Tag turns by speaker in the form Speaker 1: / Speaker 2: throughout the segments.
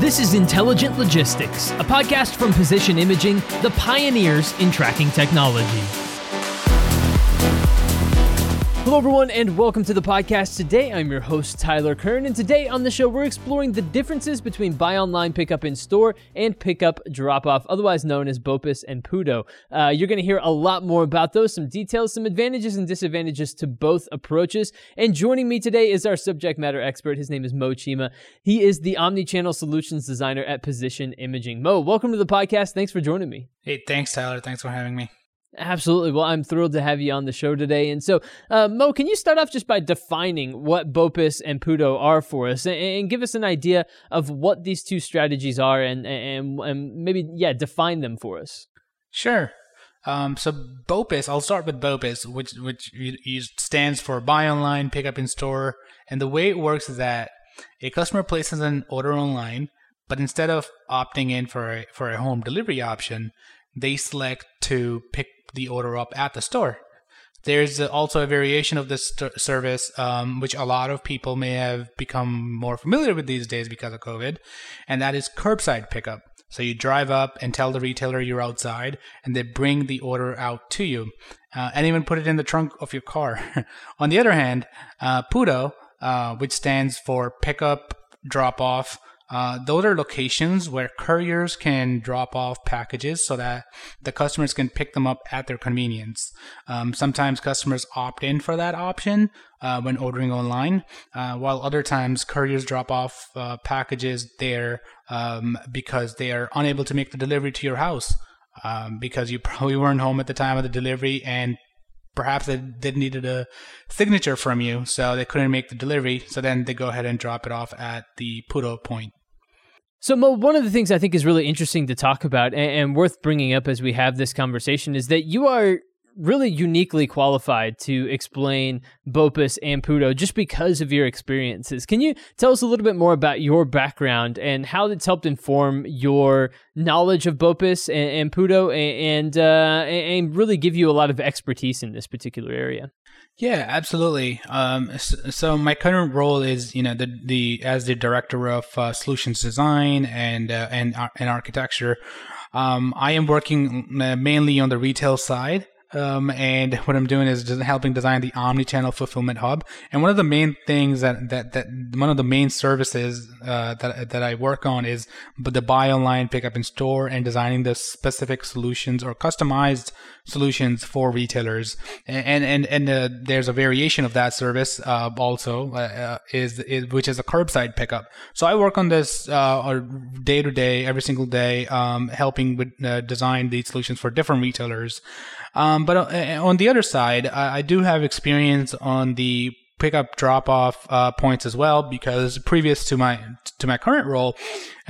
Speaker 1: This is Intelligent Logistics, a podcast from Position Imaging, the pioneers in tracking technology. Hello, everyone, and welcome to the podcast. Today, I'm your host, Tyler Kern, and today on the show, we're exploring the differences between buy online, pick up in store, and pick up drop off, otherwise known as BOPIS and PUDO. Uh, you're going to hear a lot more about those, some details, some advantages and disadvantages to both approaches. And joining me today is our subject matter expert. His name is Mo Chima. He is the omni-channel solutions designer at Position Imaging. Mo, welcome to the podcast. Thanks for joining me.
Speaker 2: Hey, thanks, Tyler. Thanks for having me.
Speaker 1: Absolutely. Well, I'm thrilled to have you on the show today. And so, uh, Mo, can you start off just by defining what BOPIS and PUDO are for us and, and, give us an idea of what these two strategies are and, and, and maybe, yeah, define them for us?
Speaker 2: Sure. Um, so BOPIS, I'll start with BOPIS, which which stands for Buy Online, Pick Up in Store. And the way it works is that a customer places an order online, but instead of opting in for a, for a home delivery option, they select to pick the order up at the store. There's also a variation of this st- service, um, which a lot of people may have become more familiar with these days because of COVID, and that is curbside pickup. So you drive up and tell the retailer you're outside, and they bring the order out to you, uh, and even put it in the trunk of your car. On the other hand, uh, PUDO, uh, which stands for pickup, drop off, uh, those are locations where couriers can drop off packages so that the customers can pick them up at their convenience. Um, sometimes customers opt in for that option uh, when ordering online, uh, while other times couriers drop off uh, packages there um, because they are unable to make the delivery to your house um, because you probably weren't home at the time of the delivery and perhaps they, they needed a signature from you, so they couldn't make the delivery. So then they go ahead and drop it off at the PUDO point.
Speaker 1: So, Mo, one of the things I think is really interesting to talk about and, and, worth bringing up as we have this conversation is that you are really uniquely qualified to explain BOPIS and PUDO just because of your experiences. Can you tell us a little bit more about your background and how it's helped inform your knowledge of BOPIS and, and PUDO and, uh, and really give you a lot of expertise in this particular area?
Speaker 2: Yeah, absolutely. Um, so, my current role is, you know, the the as the director of uh, solutions design and uh, and and architecture. Um, I am working uh, mainly on the retail side. Um, and what I'm doing is just helping design the omni-channel fulfillment hub. And one of the main things that that, that one of the main services uh, that that I work on is the buy online, pick up in store, and designing the specific solutions or customized solutions for retailers. And and and uh, there's a variation of that service uh, also uh, is, is, which is a curbside pickup. So I work on this uh, day to day, every single day, um, helping with uh, design these solutions for different retailers. Um, but uh, on the other side, I, I, do have experience on the pickup drop off uh, points as well because previous to my to my current role,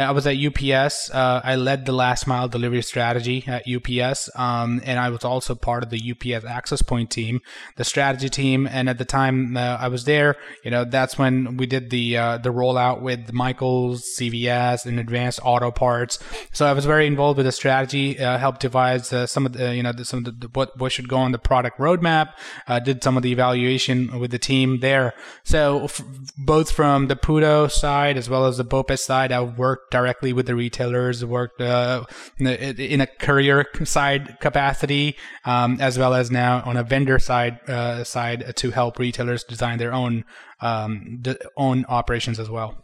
Speaker 2: I was at UPS. Uh, I led the last mile delivery strategy at UPS, um, and I was also part of the UPS Access Point team, the strategy team. And at the time uh, I was there, you know, that's when we did the uh, the rollout with Michaels, CVS, and Advanced Auto Parts. So I was very involved with the strategy, uh, helped devise uh, some of the you know the, some of the, what what should go on the product roadmap. Uh, did some of the evaluation with the team there. So f- both from the PUDO side as well as the BOPIS side, I worked directly with the retailers, worked uh, in a courier side capacity, um, as well as now on a vendor side uh, side to help retailers design their own um, own operations as well.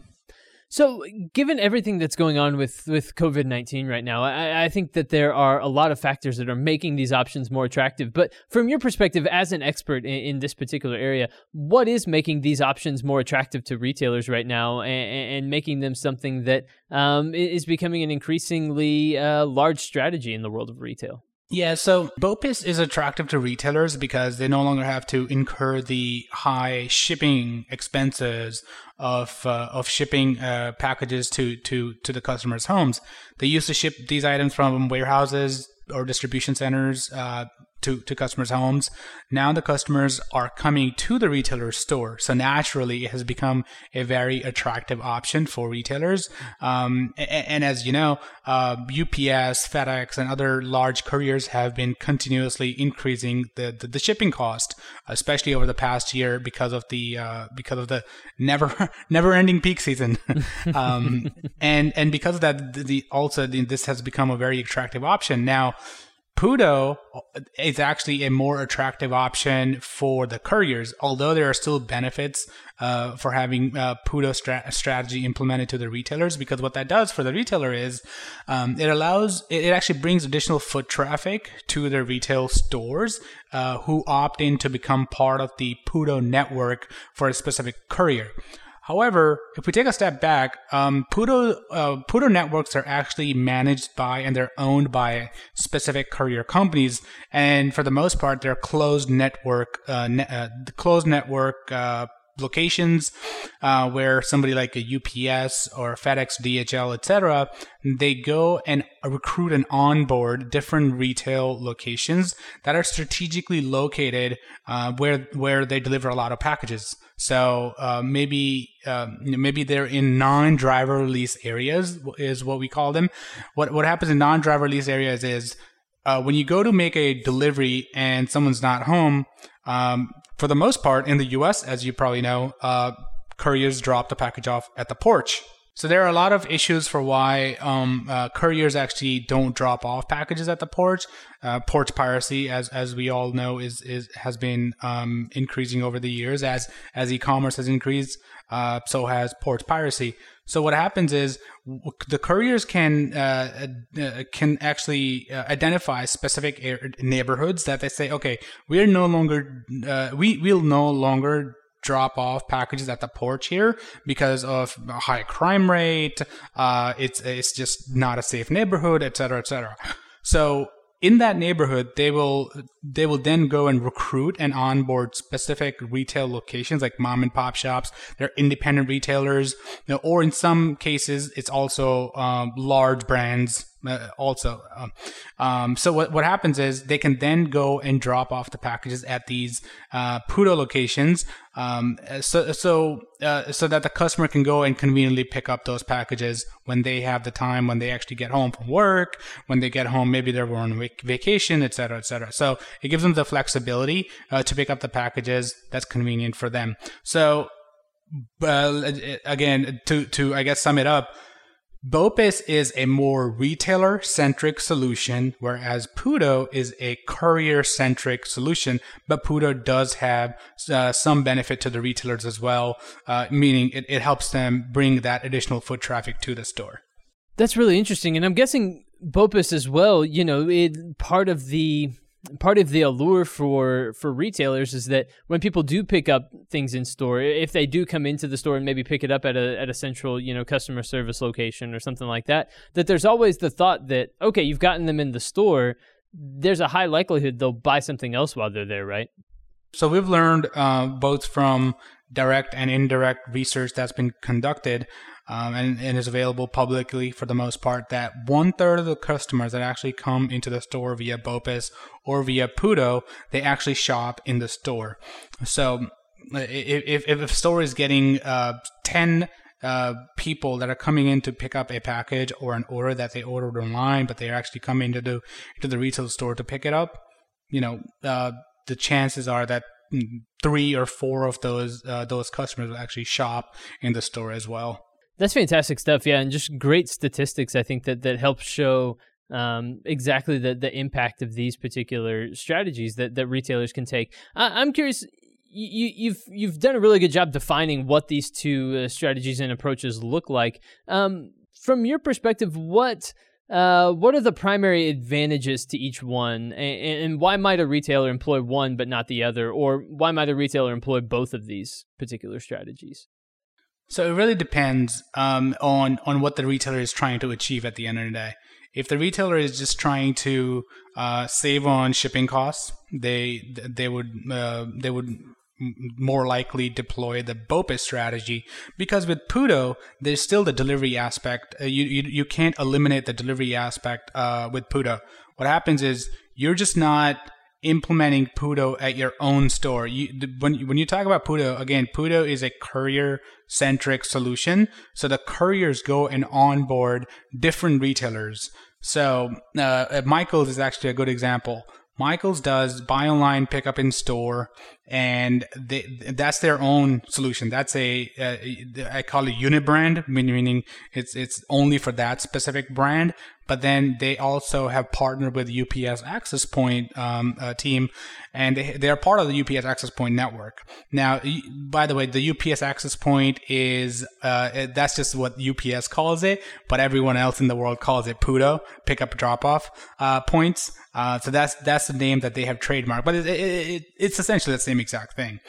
Speaker 1: So, given everything that's going on with, with COVID 19 right now, I, I, think that there are a lot of factors that are making these options more attractive. But from your perspective, as an expert in, in this particular area, what is making these options more attractive to retailers right now and, and making them something that um, is becoming an increasingly uh, large strategy in the world of retail?
Speaker 2: Yeah, so BOPIS is attractive to retailers because they no longer have to incur the high shipping expenses of uh, of shipping uh, packages to, to to the customers' homes. They used to ship these items from warehouses or distribution centers uh, to, to customers' homes. Now the customers are coming to the retailer store. So naturally, it has become a very attractive option for retailers. Um, and, and, as you know, uh, UPS, FedEx, and other large couriers have been continuously increasing the, the, the shipping cost, especially over the past year because of the uh, because of the never never ending peak season. um, and and because of that, the, the also the, this has become a very attractive option now. Pudo is actually a more attractive option for the couriers, although there are still benefits uh, for having uh, Pudo stra- strategy implemented to the retailers. Because what that does for the retailer is um, it allows, it, it, actually brings additional foot traffic to their retail stores uh, who opt in to become part of the Pudo network for a specific courier. However, if we take a step back, um, Pudo, uh, networks are actually managed by and they're owned by specific courier companies, and for the most part, they're closed network, uh, ne- uh, closed network uh, locations uh, where somebody like a UPS or FedEx, DHL, etc., they go and recruit and onboard different retail locations that are strategically located uh, where where they deliver a lot of packages. So uh, maybe um, maybe they're in non-driver lease areas is what we call them. What what happens in non-driver lease areas is uh, when you go to make a delivery and someone's not home, um, for the most part, in the US, as you probably know, uh, couriers drop the package off at the porch. So there are a lot of issues for why um, uh, couriers actually don't drop off packages at the porch. Uh, porch piracy, as as we all know, is is has been um, increasing over the years as as e-commerce has increased. Uh, so has porch piracy. So what happens is the couriers can uh, uh, can actually uh, identify specific neighborhoods that they say, okay, we're no longer uh, we will no longer drop off packages at the porch here because of a high crime rate. Uh, it's it's just not a safe neighborhood, et cetera, et cetera. So in that neighborhood, they will they will then go and recruit and onboard specific retail locations like mom and pop shops. They're independent retailers, you know, or in some cases, it's also um, large brands also. Um, um, so what, what happens is they can then go and drop off the packages at these uh, Pudo locations, um, so so uh, so that the customer can go and conveniently pick up those packages when they have the time, when they actually get home from work, when they get home, maybe they're on vacation, etc., cetera, et cetera. So it gives them the flexibility uh, to pick up the packages that's convenient for them. So uh, again, to to I guess sum it up Bopis is a more retailer centric solution, whereas Pudo is a courier centric solution. But Pudo does have uh, some benefit to the retailers as well, uh, meaning it, it helps them bring that additional foot traffic to the store.
Speaker 1: That's really interesting. And I'm guessing Bopis as well, you know, it, part of the part of the allure for for retailers is that when people do pick up things in store if they do come into the store and maybe pick it up at a at a central you know customer service location or something like that that there's always the thought that okay you've gotten them in the store there's a high likelihood they'll buy something else while they're there right?
Speaker 2: So we've learned uh, both from direct and indirect research that's been conducted um, and, and is available publicly for the most part, that one third of the customers that actually come into the store via Bopis or via Pudo, they actually shop in the store. So if, if a store is getting uh, 10 uh, people that are coming in to pick up a package or an order that they ordered online, but they're actually coming to the to the retail store to pick it up, you know, uh, the chances are that mm, three or four of those uh, those customers will actually shop in the store as well.
Speaker 1: That's fantastic stuff. Yeah, and just great statistics. I think that that helps show um, exactly the the impact of these particular strategies that that retailers can take. I, am curious. You, you've you've done a really good job defining what these two uh, strategies and approaches look like. Um, from your perspective, what uh, what are the primary advantages to each one, and, and, why might a retailer employ one but not the other, or why might a retailer employ both of these particular strategies?
Speaker 2: So it really depends um, on on what the retailer is trying to achieve at the end of the day. If the retailer is just trying to uh, save on shipping costs, they they would uh, they would more likely deploy the Bopis strategy because with Pudo, there's still the delivery aspect. Uh, you, you you can't eliminate the delivery aspect uh, with Pudo. What happens is you're just not implementing Pudo at your own store. You, when when you talk about Pudo, again, Pudo is a courier centric solution. So the couriers go and onboard different retailers. So uh, Michaels is actually a good example. Michaels does buy online, pick up in store, and they, that's their own solution. That's a I call it unit brand, meaning it's it's only for that specific brand. But then they also have partnered with UPS Access Point um, uh, team, and they, they are part of the UPS Access Point network. Now, by the way, the UPS Access Point is uh, that's just what UPS calls it, but everyone else in the world calls it Pudo, pick up drop off uh, points. Uh, so that's that's the name that they have trademarked, but it, it, it, it's essentially the same exact thing.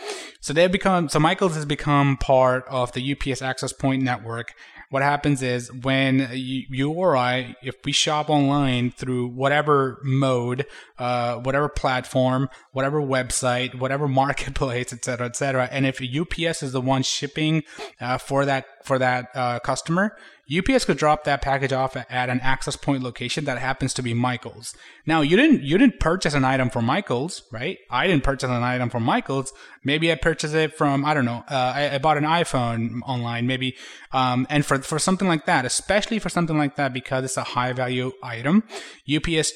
Speaker 2: So they've become so Michaels has become part of the UPS Access Point network. What happens is when you, you or I, if we shop online through whatever mode, uh, whatever platform, whatever website, whatever marketplace, et cetera, et cetera, and if UPS is the one shipping uh, for that for that uh, customer, UPS could drop that package off at an access point location that happens to be Michaels. Now you didn't you didn't purchase an item from Michaels, right? I didn't purchase an item from Michaels. Maybe I purchased it from I don't know. Uh, I, I, bought an iPhone online, maybe. Um, and for for something like that, especially for something like that, because it's a high value item, UPS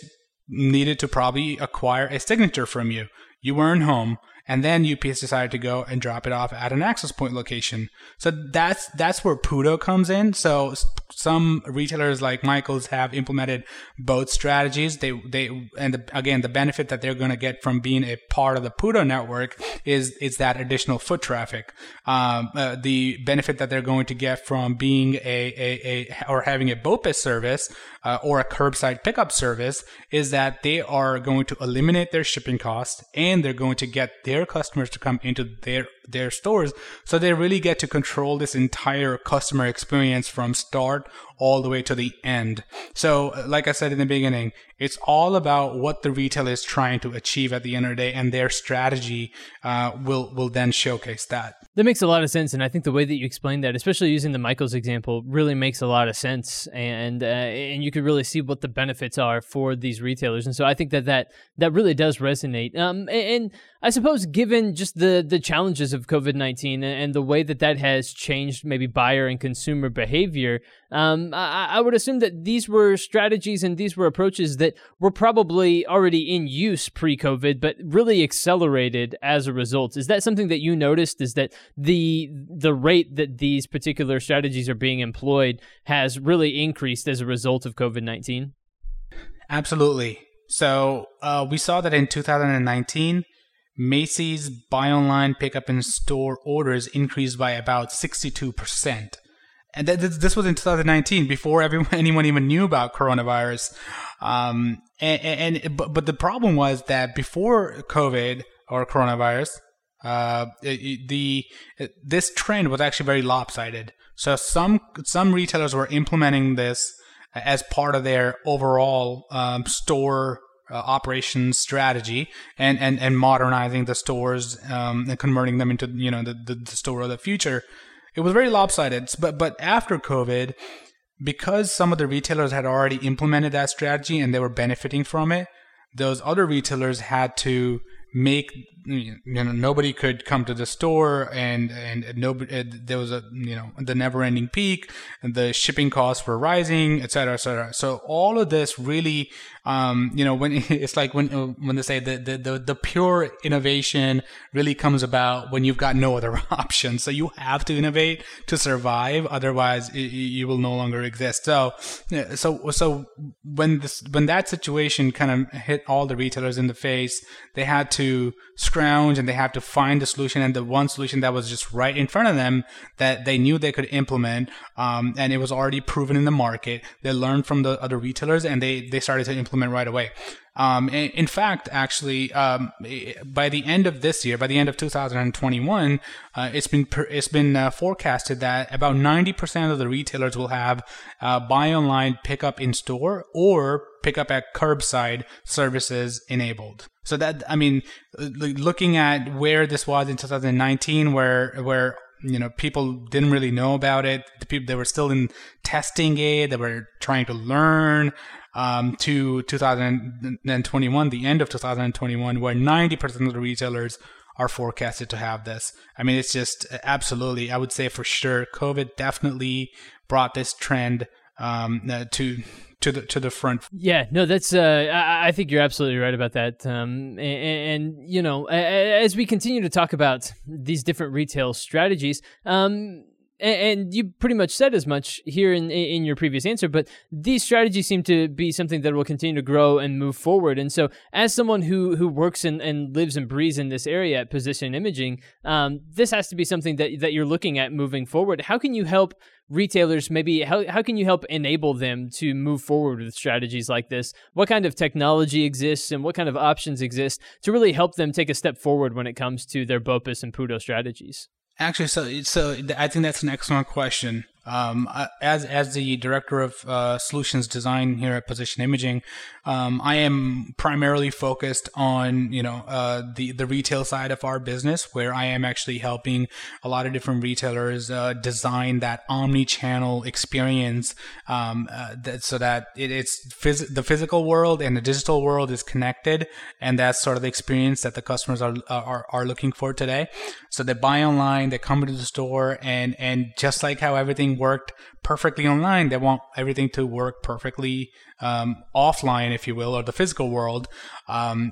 Speaker 2: needed to probably acquire a signature from you. You weren't home and then UPS decided to go and drop it off at an access point location. So that's that's where Pudo comes in. So some retailers like Michaels have implemented both strategies. They they and the, again the benefit that they're going to get from being a part of the Pudo network is is that additional foot traffic. Um, uh, the benefit that they're going to get from being a a, a or having a BOPIS service uh, or a curbside pickup service is that they are going to eliminate their shipping costs and they're going to get their customers to come into their their stores. So they really get to control this entire customer experience from start all the way to the end. So, like I said in the beginning, it's all about what the retailer is trying to achieve at the end of the day, and their strategy uh, will will then showcase that.
Speaker 1: That makes a lot of sense, and I think the way that you explained that, especially using the Michaels example, really makes a lot of sense, and uh, and you could really see what the benefits are for these retailers, and so I think that that that really does resonate. Um, and I suppose given just the the challenges of COVID nineteen and the way that that has changed maybe buyer and consumer behavior, um, I, I, would assume that these were strategies and these were approaches that were probably already in use pre COVID, but really accelerated as a result. Is that something that you noticed? Is that the the rate that these particular strategies are being employed has really increased as a result of COVID nineteen?
Speaker 2: Absolutely. So uh, we saw that in 2019 Macy's buy online, pick up in store orders increased by about 62%. And th- this was in 2019, before everyone, anyone even knew about coronavirus. Um, and, and but, but the problem was that before COVID or coronavirus, uh, the this trend was actually very lopsided. So some some retailers were implementing this as part of their overall um, store uh, operations strategy and, and, and modernizing the stores um, and converting them into you know the, the, the store of the future. It was very lopsided. But but after COVID, because some of the retailers had already implemented that strategy and they were benefiting from it, those other retailers had to make you know nobody could come to the store and and nobody there was a you know the never ending peak and the shipping costs were rising et cetera et cetera so all of this really um you know when it's like when when they say the the the, the pure innovation really comes about when you've got no other option so you have to innovate to survive. Otherwise you will no longer exist. So so so when this when that situation kind of hit all the retailers in the face they had to scrounge and they had to find the solution. And the one solution that was just right in front of them that they knew they could implement um, and it was already proven in the market. They learned from the other retailers and they they started to implement right away um, in, fact, actually, um, by the end of this year, by the end of 2021, uh, it's been it's been uh, forecasted that about 90% of the retailers will have uh, buy online, pick up in store, or pick up at curbside services enabled. So that I mean, looking at where this was in 2019, where where you know people didn't really know about it. The people they were still in testing it. They were trying to learn. Um, to 2021, the end of 2021, where 90% of the retailers are forecasted to have this. I mean, it's just absolutely, I would say for sure, COVID definitely brought this trend um, uh, to to the to the front.
Speaker 1: Yeah, no, that's. Uh, I, I, think you're absolutely right about that. Um, and, and, you know, as we continue to talk about these different retail strategies, um, and you pretty much said as much here in in your previous answer but these strategies seem to be something that will continue to grow and move forward. And so as someone who who works and, and lives and breathes in this area at position imaging um, this has to be something that that you're looking at moving forward. How can you help retailers maybe how, how can you help enable them to move forward with strategies like this? What kind of technology exists and what kind of options exist to really help them take a step forward when it comes to their BOPIS and pudo strategies
Speaker 2: Actually, so so I think that's an excellent question. Um, as as the director of uh, solutions design here at Position Imaging, um, I am primarily focused on you know uh, the the retail side of our business, where I am actually helping a lot of different retailers uh, design that omni-channel experience, um, uh, that, so that it, it's phys- the physical world and the digital world is connected, and that's sort of the experience that the customers are are, are looking for today. So they buy online, they come into the store, and and just like how everything everything worked perfectly online. They want everything to work perfectly um, offline, if you will, or the physical world. Um,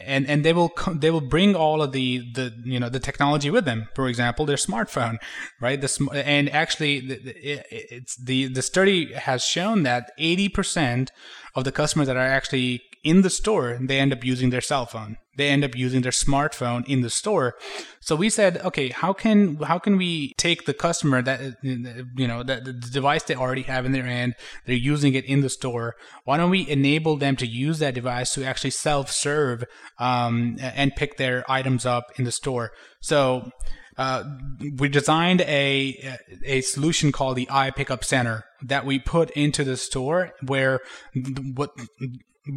Speaker 2: and and they will they will bring all of the the you know the technology with them. For example, their smartphone, right? The and actually, it's the the study has shown that eighty percent of the customers that are actually in the store, they end up using their cell phone. They end up using their smartphone in the store. So we said, okay, how can how can we take the customer that you know that the device they already have in their hand, they're using it in the store. Why don't we enable them to use that device to actually self-serve um, and pick their items up in the store? So uh, we designed a a solution called the iPickup Center that we put into the store where what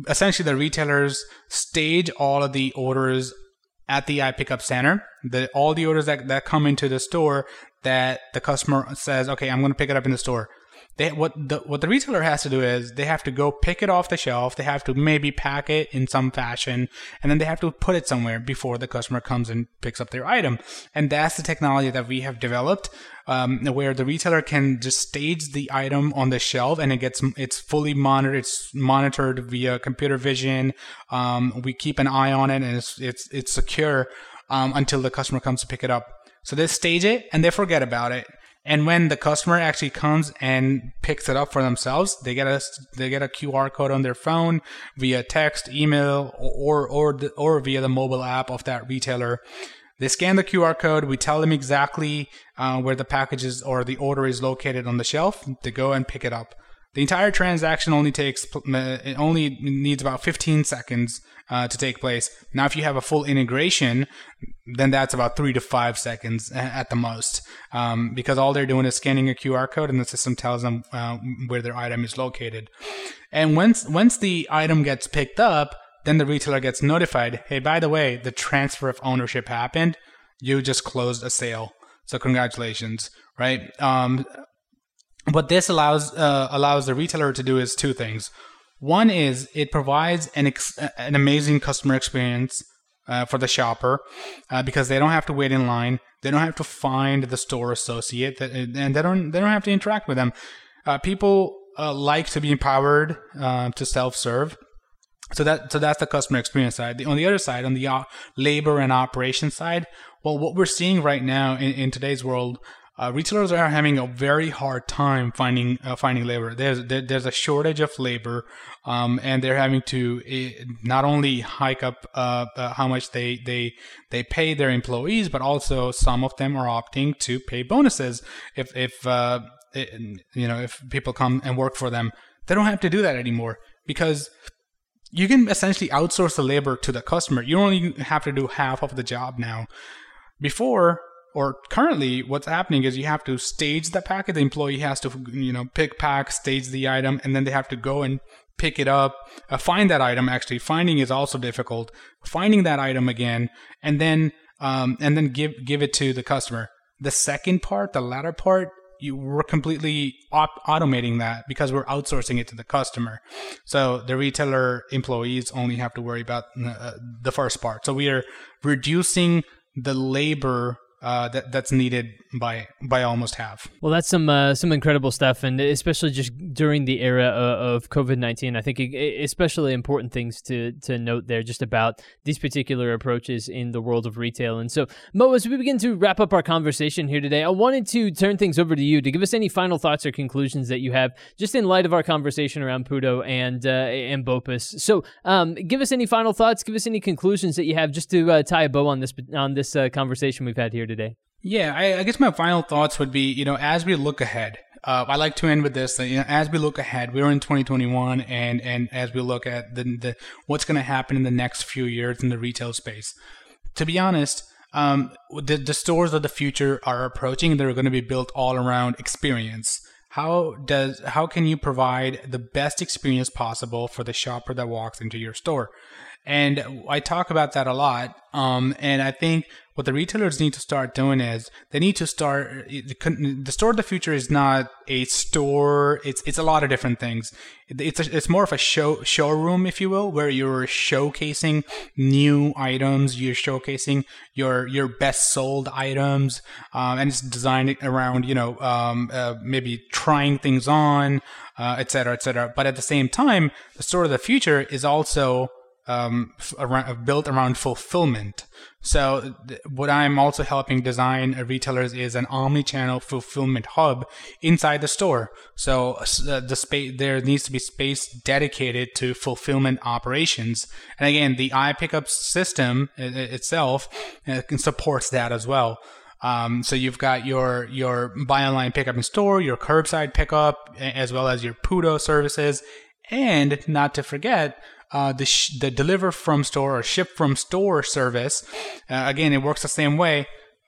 Speaker 2: essentially the retailers stage all of the orders at the iPickup center. The all the orders that, that come into the store that the customer says, okay, I'm going to pick it up in the store they what the what the retailer has to do is they have to go pick it off the shelf. They have to maybe pack it in some fashion, and then they have to put it somewhere before the customer comes and picks up their item. And that's the technology that we have developed, um, where the retailer can just stage the item on the shelf, and it gets it's fully monitored. It's monitored via computer vision. Um, we keep an eye on it, and it's it's it's secure um, until the customer comes to pick it up. So they stage it and they forget about it. And when the customer actually comes and picks it up for themselves, they get a they get a QR code on their phone via text, email, or or or via the mobile app of that retailer. They scan the QR code. We tell them exactly uh, where the package is or the order is located on the shelf. They go and pick it up. The entire transaction only takes it only needs about 15 seconds uh, to take place. Now, if you have a full integration, then that's about three to five seconds at the most, um, because all they're doing is scanning a QR code, and the system tells them uh, where their item is located. And once once the item gets picked up, then the retailer gets notified. Hey, by the way, the transfer of ownership happened. You just closed a sale, so congratulations, right? Um, what this allows uh, allows the retailer to do is two things. One is it provides an ex- an amazing customer experience uh, for the shopper uh, because they don't have to wait in line, they don't have to find the store associate, that, and they don't they don't have to interact with them. Uh, people uh, like to be empowered uh, to self serve. So that so that's the customer experience side. The, on the other side, on the labor and operation side, well, what we're seeing right now in, in today's world uh, retailers are having a very hard time finding uh, finding labor. There's there, there's a shortage of labor, um, and they're having to uh, not only hike up uh, uh, how much they they they pay their employees, but also some of them are opting to pay bonuses if if uh, it, you know if people come and work for them. They don't have to do that anymore because you can essentially outsource the labor to the customer. You only have to do half of the job now. Before or currently what's happening is you have to stage the packet. The employee has to you know pick pack stage the item and then they have to go and pick it up. Uh, find that item actually. Finding is also difficult. Finding that item again and then um, and then give give it to the customer. The second part, the latter part, you we're completely op- automating that because we're outsourcing it to the customer. So the retailer employees only have to worry about uh, the first part. So we are reducing the labor uh, that that's needed by by almost half.
Speaker 1: Well, that's some uh, some incredible stuff, and especially just during the era of, of COVID nineteen, I think especially important things to to note there, just about these particular approaches in the world of retail. And so, Mo, as we begin to wrap up our conversation here today, I wanted to turn things over to you to give us any final thoughts or conclusions that you have, just in light of our conversation around Pudo and uh, and BOPIS. So, um, give us any final thoughts, give us any conclusions that you have, just to uh, tie a bow on this on this uh, conversation we've had here today.
Speaker 2: Yeah, I, I, guess my final thoughts would be, you know, as we look ahead, uh, I like to end with this. That, you know, as we look ahead, we're in 2021, and and as we look at the, the what's going to happen in the next few years in the retail space, to be honest, um, the the stores of the future are approaching. They're going to be built all around experience. How does how can you provide the best experience possible for the shopper that walks into your store? And I talk about that a lot. Um, and I think what the retailers need to start doing is they need to start the store of the future is not a store it's it's a lot of different things it's a, it's more of a show showroom if you will where you're showcasing new items you're showcasing your your best sold items um, and it's designed around you know um, uh, maybe trying things on uh, et cetera et cetera but at the same time the store of the future is also um, around, built around fulfillment. So th- what I'm also helping design retailers is an omni-channel fulfillment hub inside the store. So uh, the space there needs to be space dedicated to fulfillment operations. And again, the iPickup system itself uh, supports that as well. Um, so you've got your your buy online pickup in store, your curbside pickup, as well as your Pudo services, and not to forget uh, the, sh- the deliver from store or ship from store service, uh, again, it works the same way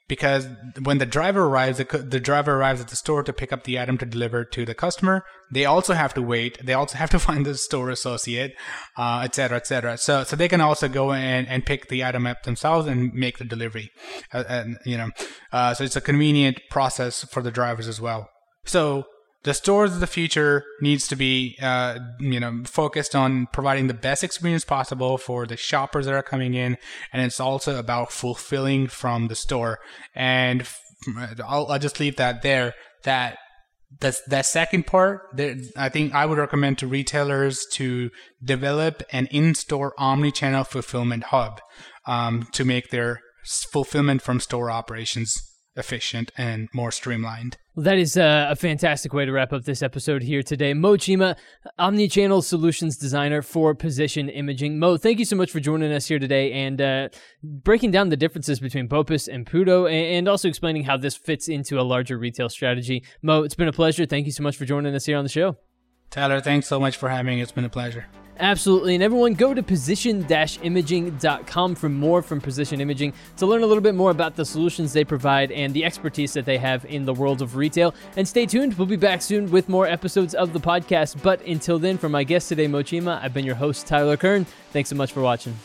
Speaker 2: because when the driver arrives, the, the, driver arrives at the store to pick up the item to deliver to the customer. They also have to wait. They also have to find the store associate, uh, et cetera, et. So, so they can also go in and pick the item up themselves and make the delivery. Uh, and, you know, uh, so it's a convenient process for the drivers as well. So the stores of the future needs to be uh, you know focused on providing the best experience possible for the shoppers that are coming in and it's also about fulfilling from the store. And I'll, I'll just leave that there. That that that second part i think i would recommend to retailers to develop an in-store omni-channel fulfillment hub um, to make their fulfillment from store operations efficient and more streamlined.
Speaker 1: Well, that is uh, a fantastic way to wrap up this episode here today. Mo Chima, omni-channel solutions designer for Position Imaging. Mo, thank you so much for joining us here today and uh, breaking down the differences between BOPIS and Pudo and also explaining how this fits into a larger retail strategy. Mo, it's been a pleasure. Thank you so much for joining us here on the show.
Speaker 2: Tyler, thanks so much for having me. It's been a pleasure.
Speaker 1: Absolutely. And everyone, go to position-imaging.com for more from Position Imaging to learn a little bit more about the solutions they provide and the expertise that they have in the world of retail. And stay tuned. We'll be back soon with more episodes of the podcast. But until then, for my guest today, Mo Chima, I've been your host, Tyler Kern. Thanks so much for watching.